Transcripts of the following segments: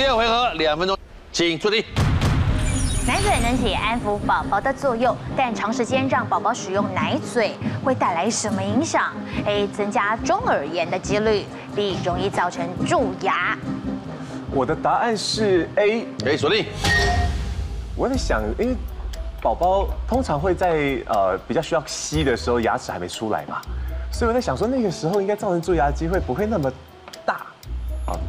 第二回合两分钟，请出题。奶嘴能起安抚宝宝的作用，但长时间让宝宝使用奶嘴会带来什么影响？A. 增加中耳炎的几率；B. 容易造成蛀牙。我的答案是 A。可以锁定。我在想，因为宝宝通常会在呃比较需要吸的时候，牙齿还没出来嘛，所以我在想说，那个时候应该造成蛀牙的机会不会那么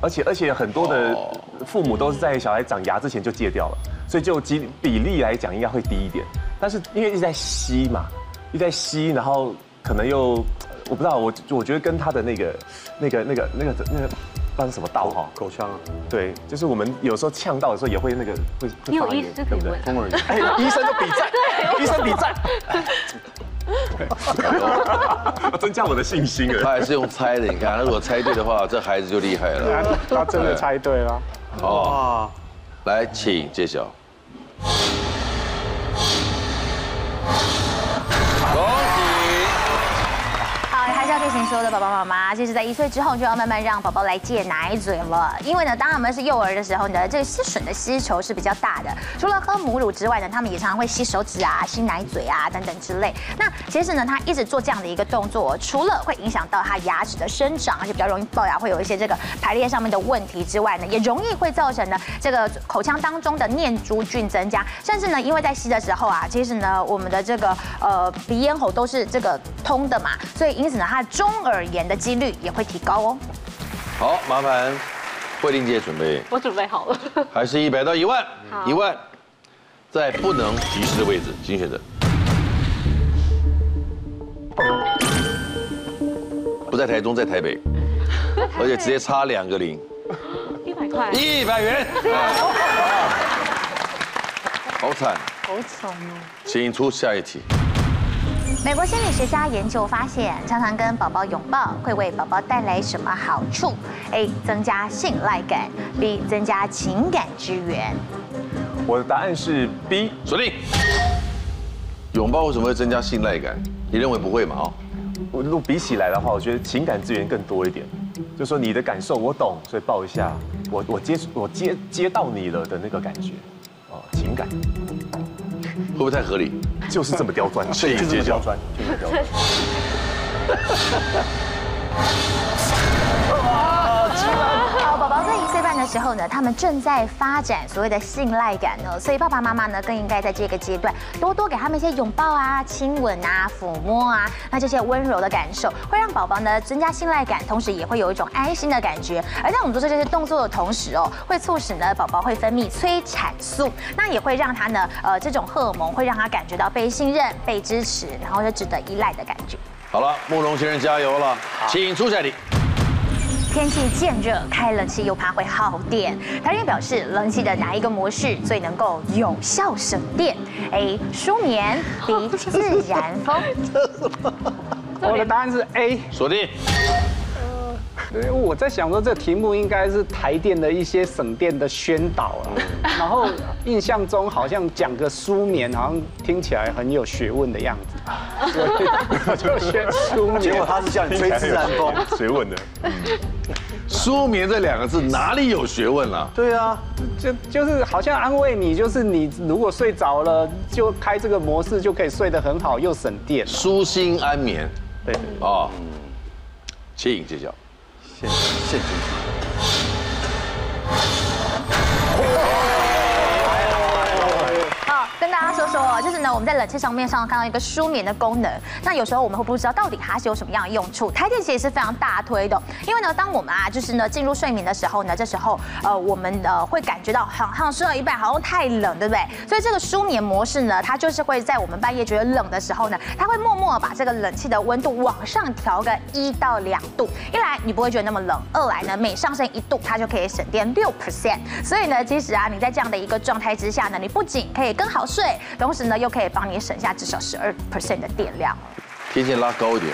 而且而且很多的父母都是在小孩长牙之前就戒掉了。所以就比比例来讲，应该会低一点。但是因为一直在吸嘛，一直在吸，然后可能又我不知道，我我觉得跟他的那个那个那个那个那个不知道是什么道哈，口腔啊。对，就是我们有时候呛到的时候也会那个会会发炎，对不对？风耳炎。哎，医生就比赞，医生比赞。增加我的信心了。他还是用猜的，你看，他如果猜对的话，这孩子就厉害了。他真的猜对了。哦，来，请揭晓。要提醒所有的宝宝妈妈，其实，在一岁之后就要慢慢让宝宝来戒奶嘴了。因为呢，当他们是幼儿的时候你的，这个吸吮的需求是比较大的。除了喝母乳之外呢，他们也常常会吸手指啊、吸奶嘴啊等等之类。那其实呢，他一直做这样的一个动作，除了会影响到他牙齿的生长，而且比较容易龅牙，会有一些这个排列上面的问题之外呢，也容易会造成呢这个口腔当中的念珠菌增加，甚至呢，因为在吸的时候啊，其实呢，我们的这个呃鼻咽喉都是这个通的嘛，所以因此呢，他的中耳炎的几率也会提高哦。好，麻烦慧玲姐准备。我准备好了。还是一百到一万？一万，在不能提示的位置，请选择。不在台中，在台北，而且直接差两个零。一百块。一百元。好惨。好惨哦。请出下一题。美国心理学家研究发现，常常跟宝宝拥抱会为宝宝带来什么好处？A. 增加信赖感；B. 增加情感支援。我的答案是 B。锁定。拥抱为什么会增加信赖感？你认为不会吗？哦，我如果比起来的话，我觉得情感资源更多一点。就是说你的感受我懂，所以抱一下，我我接我接接到你了的那个感觉，哦，情感。会不会太合理？就是这么 刁钻，就是这么刁钻，就是刁钻。好，宝宝在一岁半的时候呢，他们正在发展所谓的信赖感呢，所以爸爸妈妈呢更应该在这个阶段多多给他们一些拥抱啊、亲吻啊、抚摸啊，那这些温柔的感受会让宝宝呢增加信赖感，同时也会有一种安心的感觉。而在我们做这些动作的同时哦，会促使呢宝宝会分泌催产素，那也会让他呢呃这种荷尔蒙会让他感觉到被信任、被支持，然后就值得依赖的感觉。好了，慕容先生加油了，请出下题。天气渐热，开冷气又怕会耗电。台电表示，冷气的哪一个模式最能够有效省电？A. 舒眠，B. 自然风。我的答案是 A。锁定。我在想说，这题目应该是台电的一些省电的宣导啊。然后印象中好像讲个舒眠，好像听起来很有学问的样子。所 以我就选舒眠。结果他是叫你吹自然风，学问的。舒眠这两个字哪里有学问啊？对啊，就就是好像安慰你，就是你如果睡着了，就开这个模式就可以睡得很好，又省电。舒心安眠。对。哦。请揭晓。现现金大家。说说，就是呢，我们在冷气上面上看到一个舒眠的功能。那有时候我们会不知道到底它是有什么样的用处。台电其实是非常大推的，因为呢，当我们啊，就是呢进入睡眠的时候呢，这时候呃，我们呃会感觉到好像睡到一半好像太冷，对不对？所以这个舒眠模式呢，它就是会在我们半夜觉得冷的时候呢，它会默默把这个冷气的温度往上调个一到两度。一来你不会觉得那么冷，二来呢每上升一度，它就可以省电六 percent。所以呢，其实啊，你在这样的一个状态之下呢，你不仅可以更好睡。同时呢，又可以帮你省下至少十二 percent 的电量。天线拉高一点。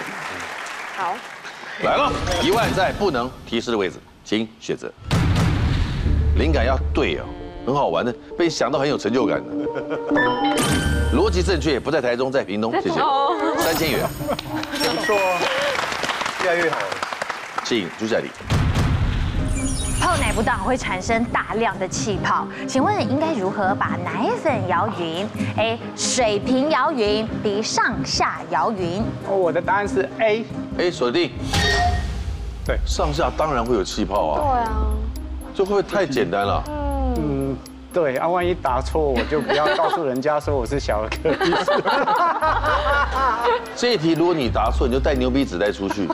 好，来了，一万在不能提示的位置，请选择。灵感要对哦，很好玩的，被想到很有成就感的。逻辑正确，不在台中，在屏东，谢谢。三千元。不错，越来越好。请朱夏丽。泡奶。不当会产生大量的气泡。请问应该如何把奶粉摇匀？A. 水平摇匀，B. 上下摇匀。哦我的答案是 A，A，锁定。对上下当然会有气泡啊。对啊，这会不会太简单了？嗯，对啊，万一答错，我就不要告诉人家说我是小儿科医生。这一题如果你答错，你就带牛皮纸袋出去，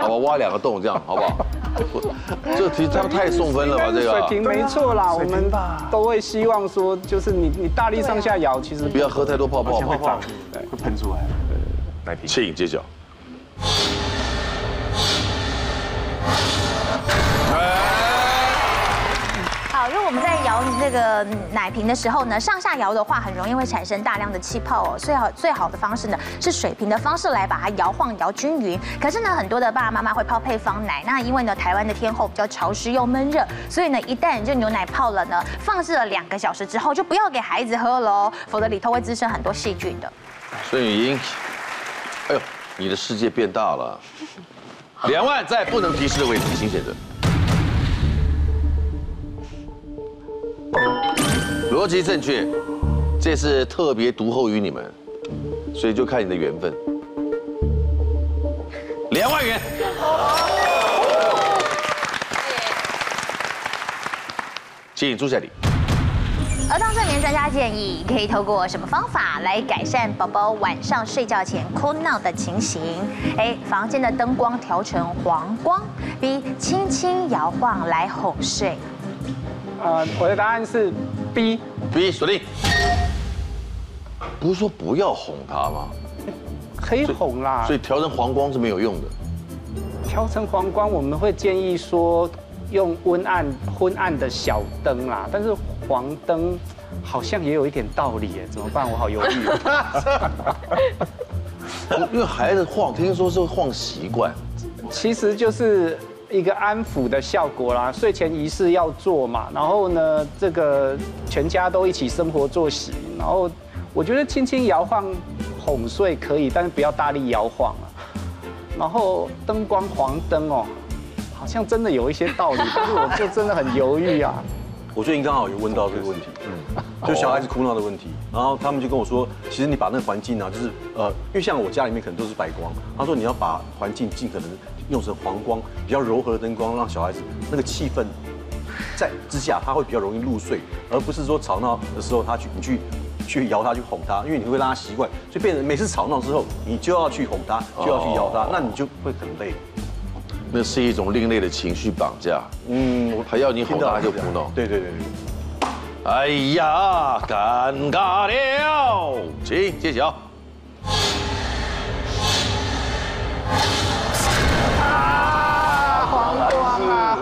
好吧，挖两个洞这样，好不好？这题它太送分了吧？这个水平没错啦，我们吧都会希望说，就是你你大力上下摇，其实不要喝太多泡泡，泡泡胀。，会喷出来。奶瓶。请揭晓。摇那个奶瓶的时候呢，上下摇的话，很容易会产生大量的气泡哦。最好最好的方式呢，是水平的方式来把它摇晃摇均匀。可是呢，很多的爸爸妈妈会泡配方奶，那因为呢，台湾的天候比较潮湿又闷热，所以呢，一旦就牛奶泡了呢，放置了两个小时之后，就不要给孩子喝喽，否则里头会滋生很多细菌的。孙雨英，哎呦，你的世界变大了。两万在不能提示的位置，请选择。逻辑正确，这次特别独厚于你们，所以就看你的缘分。两万元。请朱夏礼。儿童睡眠专家建议，可以透过什么方法来改善宝宝晚上睡觉前哭闹的情形？A. 房间的灯光调成黄光；B. 轻轻摇晃来哄睡。呃，我的答案是 B。B 锁定。不是说不要哄他吗？可以哄啦，所以调成黄光是没有用的。调成黄光，我们会建议说用昏暗昏暗的小灯啦，但是黄灯好像也有一点道理耶，怎么办？我好犹豫哦。因为孩子晃，听说是会晃习惯。其实就是一个安抚的效果啦，睡前仪式要做嘛，然后呢，这个全家都一起生活作息，然后我觉得轻轻摇晃哄睡可以，但是不要大力摇晃啊。然后灯光黄灯哦，好像真的有一些道理，但是我就真的很犹豫啊。我最近刚好有问到这个问题，嗯，就小孩子哭闹的问题，然后他们就跟我说，其实你把那个环境啊，就是呃，因为像我家里面可能都是白光，他说你要把环境尽可能用成黄光，比较柔和的灯光，让小孩子那个气氛在之下，他会比较容易入睡，而不是说吵闹的时候他去你去去摇他去哄他，因为你会让他习惯，所以变成每次吵闹之后，你就要去哄他，就要去摇他，那你就会很累。那是一种另类的情绪绑架。嗯，我还要你哄他他就哭闹。对对对对。哎呀，尴尬了，请揭晓。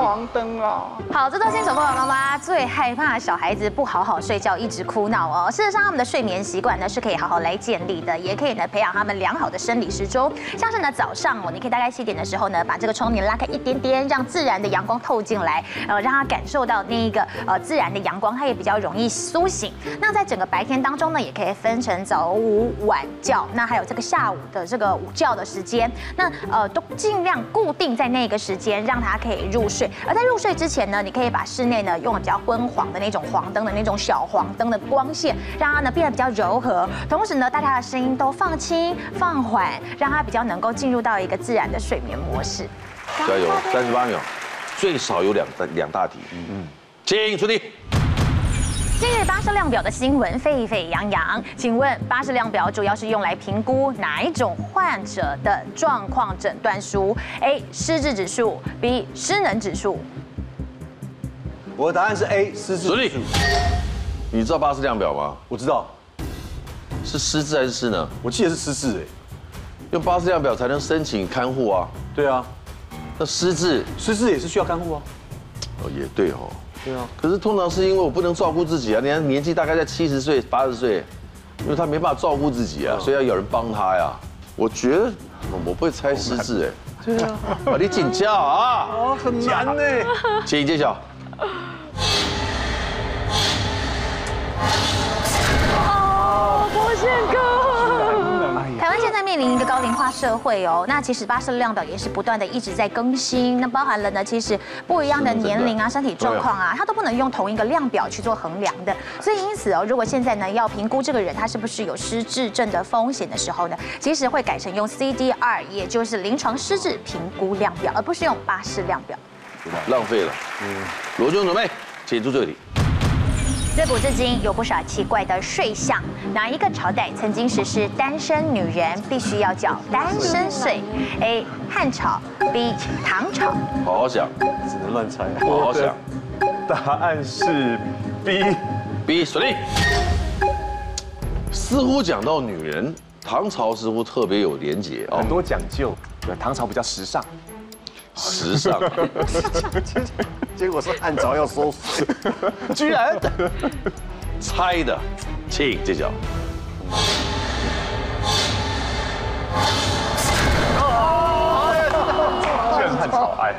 黄灯啊。好，这都新手爸爸妈妈最害怕小孩子不好好睡觉，一直哭闹哦。事实上，他们的睡眠习惯呢是可以好好来建立的，也可以呢培养他们良好的生理时钟。像是呢早上哦，你可以大概七点的时候呢，把这个窗帘拉开一点点，让自然的阳光透进来，呃，让他感受到那一个呃自然的阳光，他也比较容易苏醒。那在整个白天当中呢，也可以分成早午晚觉，那还有这个下午的这个午觉的时间，那呃都尽量固定在那个时间，让他可以入睡。而在入睡之前呢，你可以把室内呢用了比较昏黄的那种黄灯的那种小黄灯的光线，让它呢变得比较柔和。同时呢，大家的声音都放轻放缓，让它比较能够进入到一个自然的睡眠模式。加油，三十八秒，最少有两大两大题。嗯嗯，请出题。近日巴士量表的新闻沸沸扬扬，请问巴士量表主要是用来评估哪一种患者的状况诊断书？A. 失智指数，B. 失能指数。我的答案是 A，失智。你知道巴士量表吗？我知道，是失智还是失能？我记得是失智哎。用巴士量表才能申请看护啊。对啊，那失智失智也是需要看护啊。哦，也对哦。对啊。可是通常是因为我不能照顾自己啊，你看年纪大概在七十岁、八十岁，因为他没办法照顾自己啊，所以要有人帮他呀。我觉得我不会猜失智哎。对啊。啊，你请教啊。哦，很难呢。请揭晓。哦，郭宪哥。面临一个高龄化社会哦。那其实巴士量表也是不断的一直在更新，那包含了呢，其实不一样的年龄啊、身体状况啊，它都不能用同一个量表去做衡量的。所以因此哦，如果现在呢要评估这个人他是不是有失智症的风险的时候呢，其实会改成用 CDR，也就是临床失智评估量表，而不是用巴士量表。浪费了。嗯，罗军准备，请出这个题。自古至今有不少奇怪的税项，哪一个朝代曾经实施单身女人必须要缴单身税？A. 汉朝，B. 唐朝。好好想，只能乱猜。好好想。答案是 B。B 锁定。似乎讲到女人，唐朝似乎特别有连结哦，很多讲究。对，唐朝比较时尚。时尚。结果是汉朝要收税，居然猜的，请揭晓。汉朝，哎。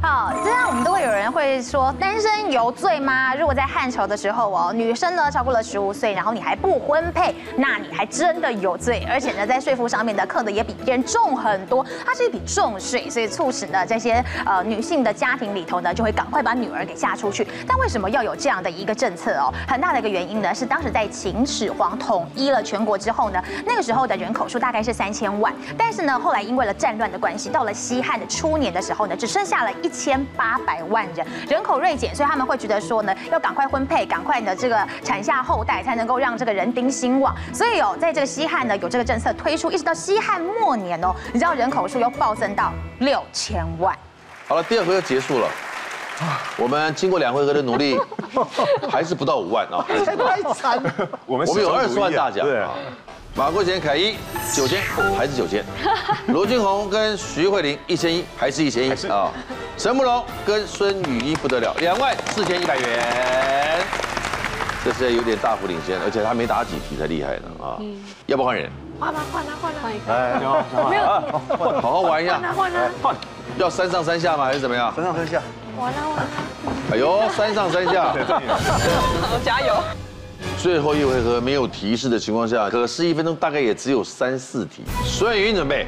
好，这样我们都会有人会说，单身有罪吗？如果在汉朝的时候哦，女生呢超过了十五岁，然后你还不婚配，那你还真的有罪，而且呢在税负上面的课的也比别人重很多，它是一笔重税，所以促使呢这些呃女性的家庭里头呢就会赶快把女儿给嫁出去。但为什么要有这样的一个政策哦？很大的一个原因呢是当时在秦始皇统一了全国之后呢，那个时候的人口数大概是三千万，但是呢后来因为了战乱的关系，到了西汉的初年的时候呢，只剩下了一。一千八百万人，人口锐减，所以他们会觉得说呢，要赶快婚配，赶快的这个产下后代，才能够让这个人丁兴旺。所以哦，在这个西汉呢，有这个政策推出，一直到西汉末年哦，你知道人口数又暴增到六千万。好了，第二回合结束了，我们经过两回合的努力，还是不到五万啊，太惨了。我们我们有二十万大奖。对啊。马国贤、凯一九千还是九千，罗君红跟徐慧玲一千一还是一千一啊，陈慕容跟孙雨一不得了，两万四千一百元，这是有点大幅领先，而且他没打几题才厉害呢啊！要不换人？换吧，换吧，换吧，换一个。哎，没有，好好玩一下。换啊，换啊，换。要三上三下吗？还是怎么样？三上三下。完了完了。哎呦，三上三下。好，加油。最后一回合没有提示的情况下，可是一分钟大概也只有三四题。孙云准备，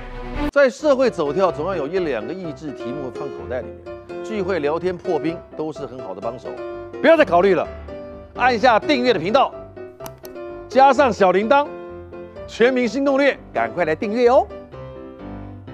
在社会走跳，总要有一两个益智题目放口袋里面。聚会聊天破冰都是很好的帮手，不要再考虑了，按下订阅的频道，加上小铃铛，全民新攻略，赶快来订阅哦。